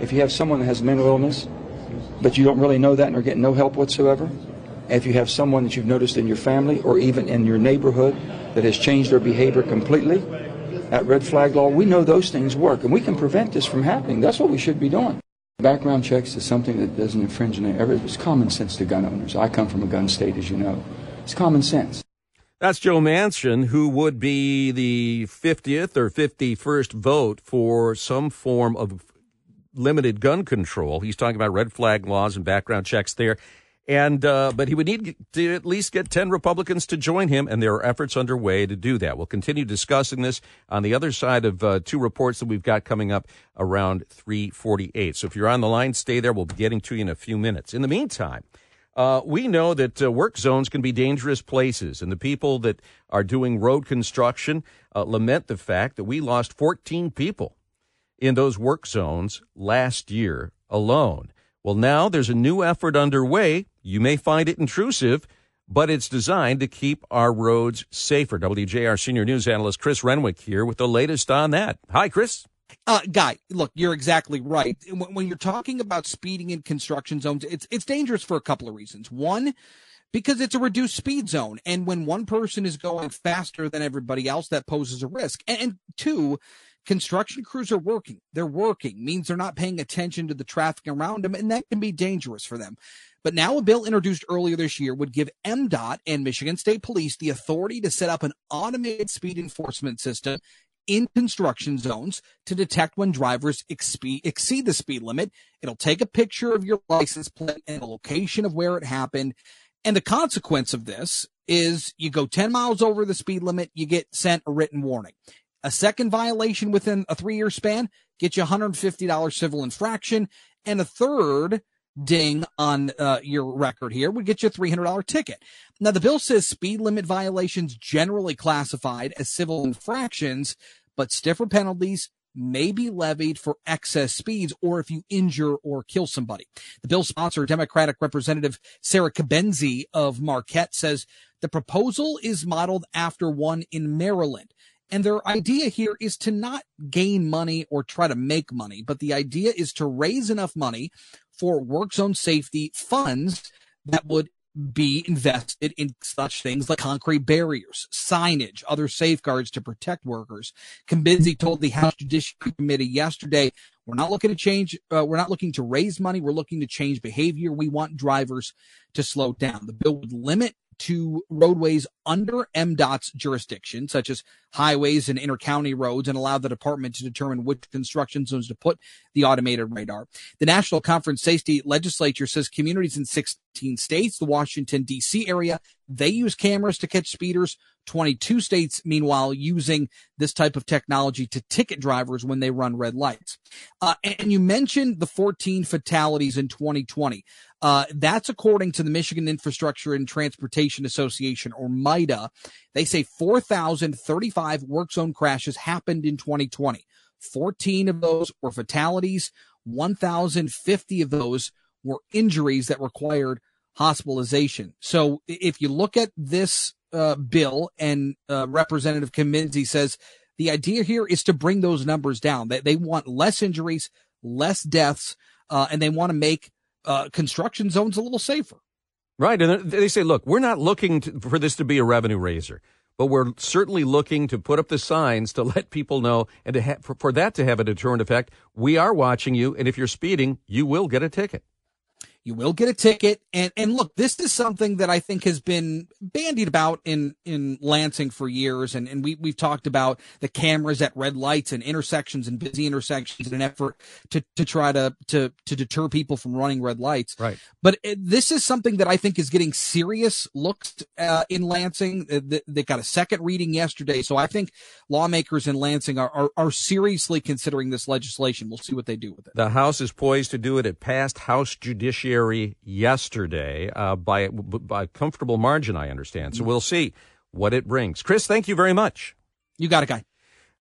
If you have someone that has mental illness, but you don't really know that and are getting no help whatsoever, if you have someone that you've noticed in your family or even in your neighborhood that has changed their behavior completely, at red flag law, we know those things work and we can prevent this from happening. That's what we should be doing. Background checks is something that doesn't infringe on every. It's common sense to gun owners. I come from a gun state, as you know. It's common sense. That's Joe Manchin, who would be the 50th or 51st vote for some form of limited gun control. He's talking about red flag laws and background checks there. And uh, but he would need to at least get ten Republicans to join him, and there are efforts underway to do that. We'll continue discussing this on the other side of uh, two reports that we've got coming up around three forty-eight. So if you're on the line, stay there. We'll be getting to you in a few minutes. In the meantime. Uh, we know that uh, work zones can be dangerous places, and the people that are doing road construction uh, lament the fact that we lost 14 people in those work zones last year alone. Well, now there's a new effort underway. You may find it intrusive, but it's designed to keep our roads safer. WJR senior news analyst Chris Renwick here with the latest on that. Hi, Chris. Uh, Guy, look, you're exactly right. When you're talking about speeding in construction zones, it's it's dangerous for a couple of reasons. One, because it's a reduced speed zone, and when one person is going faster than everybody else, that poses a risk. And two, construction crews are working. They're working means they're not paying attention to the traffic around them, and that can be dangerous for them. But now a bill introduced earlier this year would give MDOT and Michigan State Police the authority to set up an automated speed enforcement system in construction zones to detect when drivers exceed, the speed limit. It'll take a picture of your license plate and the location of where it happened. And the consequence of this is you go 10 miles over the speed limit, you get sent a written warning. A second violation within a three year span gets you $150 civil infraction. And a third ding on uh, your record here would get you a $300 ticket. Now, the bill says speed limit violations generally classified as civil infractions, but stiffer penalties may be levied for excess speeds or if you injure or kill somebody. The bill sponsor, Democratic Representative Sara Cambensy of Marquette, says the proposal is modeled after one in Maryland. And their idea here is to not gain money or try to make money, but the idea is to raise enough money for work zone safety funds that would be invested in such things like concrete barriers, signage, other safeguards to protect workers. Cambensy told the House Judiciary Committee yesterday, we're not looking to change, uh, we're not looking to raise money. We're looking to change behavior. We want drivers to slow down. The bill would limit to roadways under MDOT's jurisdiction, such as highways and intercounty roads, and allow the department to determine which construction zones to put the automated radar. The National Conference Safety Legislature says communities in 16 states, the Washington, D.C. area, they use cameras to catch speeders. 22 states, meanwhile, using this type of technology to ticket drivers when they run red lights. Uh, and you mentioned the 14 fatalities in 2020. Uh, that's according to the Michigan Infrastructure and Transportation Association, or MITA. They say 4,035 work zone crashes happened in 2020. 14 of those were fatalities. 1,050 of those were injuries that required hospitalization. So if you look at this uh, bill and uh, Representative Cambensy says the idea here is to bring those numbers down. They, they want less injuries, less deaths, uh, and they want to make uh, construction zones a little safer. Right. And they say, look, we're not looking to, for this to be a revenue raiser, but we're certainly looking to put up the signs to let people know and ha- for, for that to have a deterrent effect. We are watching you. And if you're speeding, you will get a ticket. You will get a ticket. And, and look, this is something that I think has been bandied about in, in Lansing for years. And, and we, we've talked about the cameras at red lights and intersections and busy intersections in an effort to, to try to, to, to deter people from running red lights. Right. But it, this is something that I think is getting serious looks uh, in Lansing. Uh, they, they got a second reading yesterday. So I think lawmakers in Lansing are, are, are seriously considering this legislation. We'll see what they do with it. The House is poised to do it. It passed House Judiciary yesterday uh, by by comfortable margin, I understand. So we'll see what it brings. Chris, thank you very much. You got it, Guy.